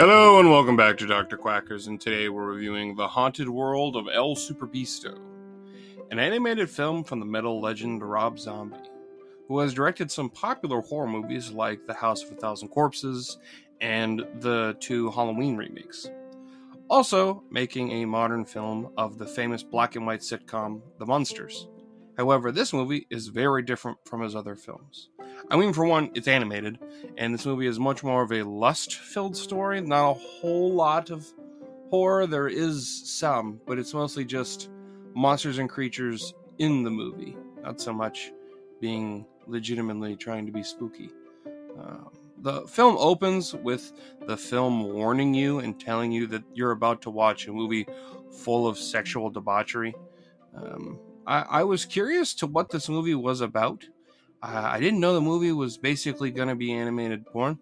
Hello and welcome back to Dr. Quackers, and today we're reviewing The Haunted World of El Superbeasto, an animated film from the metal legend Rob Zombie, who has directed some popular horror movies like The House of a Thousand Corpses and the two Halloween remakes. Also, making a modern film of the famous black and white sitcom The Munsters. However, this movie is very different from his other films. I mean, for one, it's animated, and this movie is much more of a lust filled story, not a whole lot of horror. There is some, but it's mostly just monsters and creatures in the movie, not so much being legitimately trying to be spooky. Um, the film opens with the film warning you and telling you that you're about to watch a movie full of sexual debauchery. Um, I, I, was curious to what this movie was about. I didn't know the movie was basically going to be animated porn.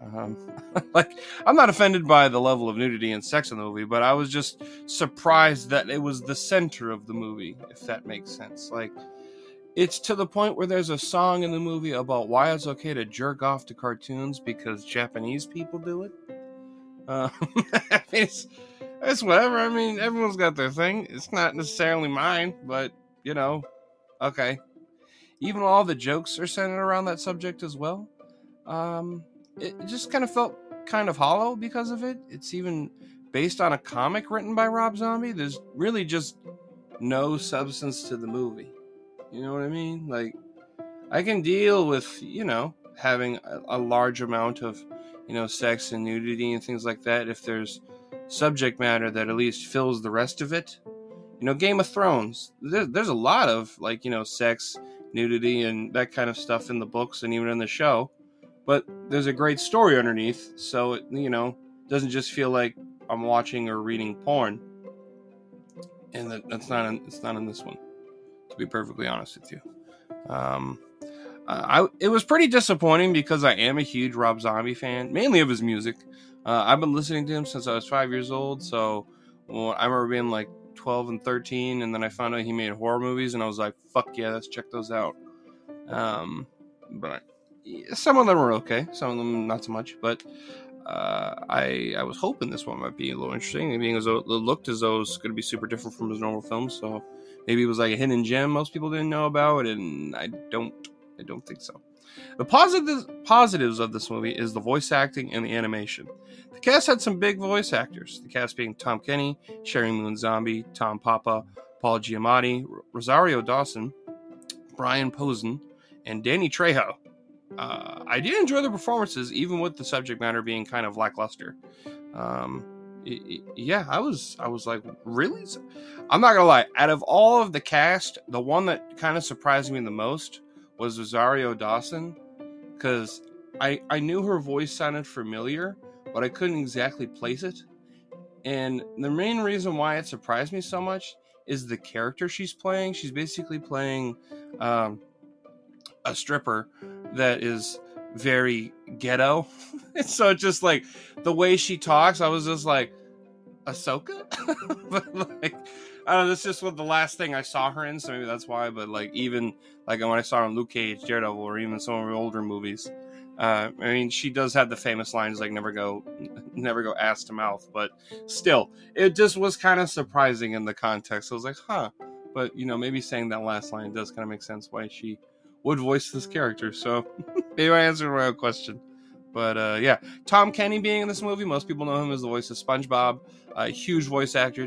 Um, like, I'm not offended by the level of nudity and sex in the movie, but I was just surprised that it was the center of the movie, if that makes sense. Like, it's to the point where there's a song in the movie about why it's okay to jerk off to cartoons because Japanese people do it. Uh, it's, it's whatever. I mean, everyone's got their thing. It's not necessarily mine, but you know, okay. Even all the jokes are centered around that subject as well. Um, it just kind of felt kind of hollow because of it. It's even based on a comic written by Rob Zombie. There's really just no substance to the movie. You know what I mean? Like, I can deal with, you know, having a, a large amount of, you know, sex and nudity and things like that if there's subject matter that at least fills the rest of it. You know, Game of Thrones, there, there's a lot of, like, you know, sex, nudity, and that kind of stuff in the books and even in the show. But there's a great story underneath, so it, you know, doesn't just feel like I'm watching or reading porn. And that, that's not in, it's not in this one to be perfectly honest with you. Um, I it was pretty disappointing because I am a huge Rob Zombie fan, mainly of his music. Uh, I've been listening to him since I was five years old, so well, I remember being like 12 and 13, and then I found out he made horror movies, and I was like, "Fuck yeah, let's check those out." Um, but some of them were okay, some of them not so much. But uh, I I was hoping this one might be a little interesting, being as though it looked as though it's going to be super different from his normal films. So maybe it was like a hidden gem most people didn't know about, and I don't I don't think so. The positives positives of this movie is the voice acting and the animation. The cast had some big voice actors. The cast being Tom Kenny, Sheri Moon Zombie, Tom Papa, Paul Giamatti, Rosario Dawson, Brian Posehn, and Danny Trejo. Uh, I did enjoy the performances, even with the subject matter being kind of lackluster. Um, yeah, I was I was like, really? I'm not gonna lie. Out of all of the cast, the one that kind of surprised me the most was Rosario Dawson, because I I knew her voice sounded familiar, but I couldn't exactly place it. And the main reason why it surprised me so much is the character she's playing. She's basically playing um, a stripper that is very ghetto. so just like the way she talks, I was just like, Ahsoka? but like, I don't know, this is just what the last thing I saw her in, so maybe that's why. But like, even like when I saw her in Luke Cage, Daredevil, or even some of her older movies, uh, I mean, she does have the famous lines like "never go, never go ass to mouth," but still, it just was kind of surprising in the context. I was like, huh. But you know, maybe saying that last line does kind of make sense why she would voice this character. So maybe I answered my own question. But uh, yeah, Tom Kenny being in this movie, most people know him as the voice of SpongeBob. A huge voice actor,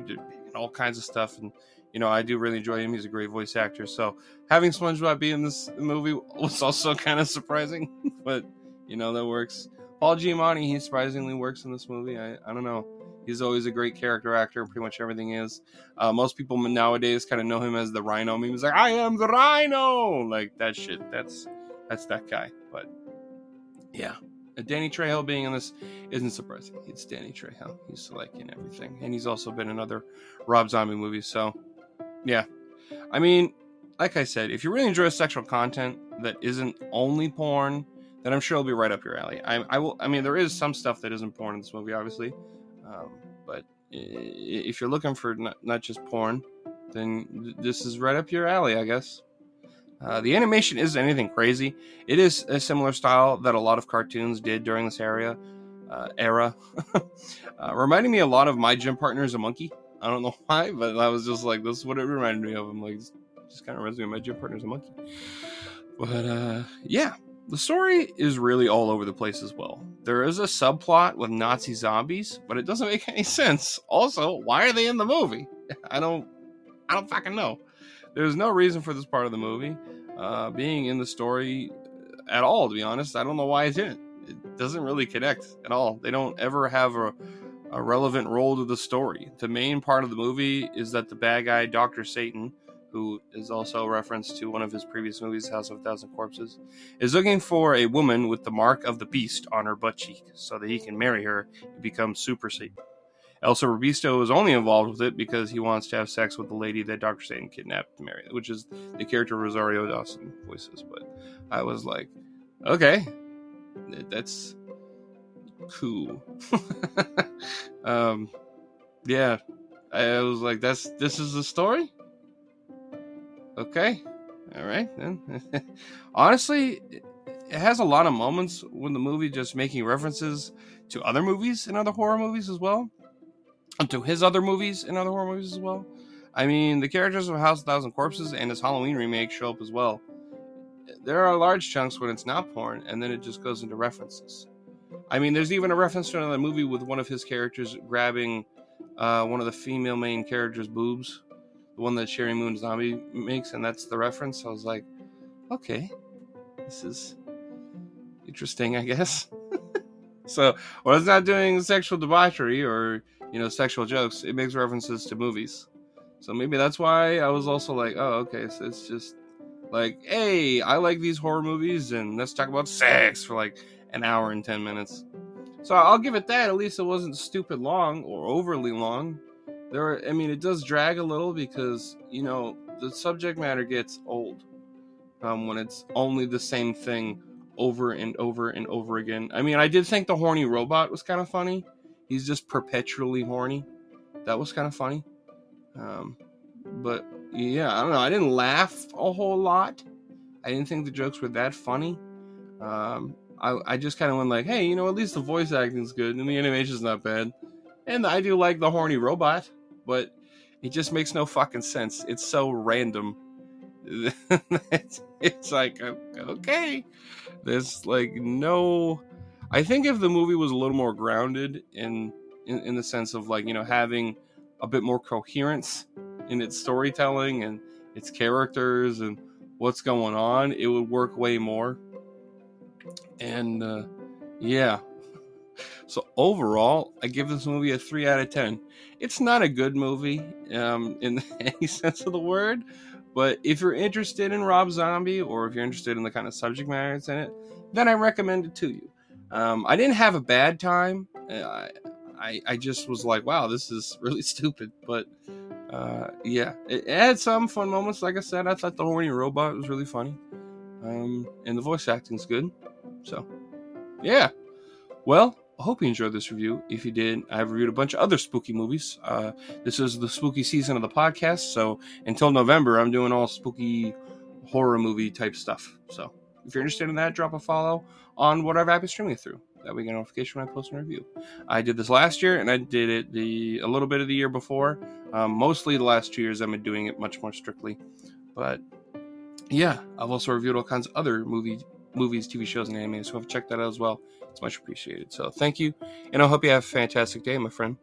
did all kinds of stuff, and you know I do really enjoy him. He's a great voice actor. So having SpongeBob be in this movie was also kind of surprising, but you know that works. Paul Giamatti, he surprisingly works in this movie. I, I don't know. He's always a great character actor, pretty much everything is. Uh, most people nowadays kind of know him as the Rhino. Mean, he's like, I am the Rhino, like that shit. That's that's that guy. But yeah, Danny Trejo being in this isn't surprising. It's Danny Trejo. He's like in everything, and he's also been in other Rob Zombie movies. So yeah, I mean, like I said, if you really enjoy sexual content that isn't only porn, then I'm sure it'll be right up your alley. I, I will. I mean, there is some stuff that isn't porn in this movie, obviously, um, but if you're looking for not, not just porn, then this is right up your alley, I guess. Uh, the animation isn't anything crazy. It is a similar style that a lot of cartoons did during this area. Uh, era, uh, reminding me a lot of my gym partner is a monkey. I don't know why, but I was just like, this is what it reminded me of. I'm like, just kind of reminds me of my gym partner is a monkey. But uh, yeah, the story is really all over the place as well. There is a subplot with Nazi zombies, but it doesn't make any sense. Also, why are they in the movie? I don't, I don't fucking know. There's no reason for this part of the movie uh, being in the story at all. To be honest, I don't know why it's in it. It doesn't really connect at all. They don't ever have a, a relevant role to the story. The main part of the movie is that the bad guy, Doctor Satan, who is also a reference to one of his previous movies, House of a Thousand Corpses, is looking for a woman with the mark of the beast on her butt cheek so that he can marry her and become Super Satan. El Superbeasto is only involved with it because he wants to have sex with the lady that Dr. Satan kidnapped to marry, which is the character Rosario Dawson voices. But I was like, okay, that's cool. um, yeah, I was like, that's this is the story. Okay, all right then. Honestly, it has a lot of moments when the movie just making references to other movies and other horror movies as well to his other movies and other horror movies as well. I mean, the characters of House of Thousand Corpses and his Halloween remake show up as well. There are large chunks when it's not porn, and then it just goes into references. I mean, there's even a reference to another movie with one of his characters grabbing uh, one of the female main characters' boobs, the one that Sheri Moon Zombie makes, and that's the reference. I was like, okay, this is interesting, I guess. so, well, it's not doing sexual debauchery or you know, sexual jokes, it makes references to movies. So maybe that's why I was also like, oh, okay, so it's just like, hey, I like these horror movies and let's talk about sex for like an hour and 10 minutes. So I'll give it that. At least it wasn't stupid long or overly long. There, were, I mean, it does drag a little because you know the subject matter gets old um, when it's only the same thing over and over and over again. I mean, I did think the horny robot was kind of funny he's just perpetually horny. That was kind of funny. Um, but yeah, I don't know. I didn't laugh a whole lot. I didn't think the jokes were that funny. Um, I, I just kind of went like, hey, you know, at least the voice acting's good and the animation's not bad. And I do like the horny robot, but it just makes no fucking sense. It's so random. it's, it's like, okay. There's like no I think if the movie was a little more grounded in, in in the sense of like you know having a bit more coherence in its storytelling and its characters and what's going on, it would work way more. And uh, yeah, so overall, I give this movie a three out of ten. It's not a good movie um, in any sense of the word, but if you're interested in Rob Zombie or if you're interested in the kind of subject matter that's in it, then I recommend it to you. Um, I didn't have a bad time. Uh, I, I just was like, wow, this is really stupid. But uh, yeah, it, it, had some fun moments. Like I said, I thought the horny robot was really funny, um, and the voice acting's good. So yeah, well, I hope you enjoyed this review. If you did, I've reviewed a bunch of other spooky movies. Uh, this is the spooky season of the podcast, so until November, I'm doing all spooky horror movie type stuff. So if you're interested in that, drop a follow on whatever app you're streaming through. That we get a notification when I post a review. I did this last year, and I did it the a little bit of the year before. Um, mostly the last two years, I've been doing it much more strictly. But yeah, I've also reviewed all kinds of other movie movies, TV shows, and anime. So check that out as well. It's much appreciated. So thank you, and I hope you have a fantastic day, my friend.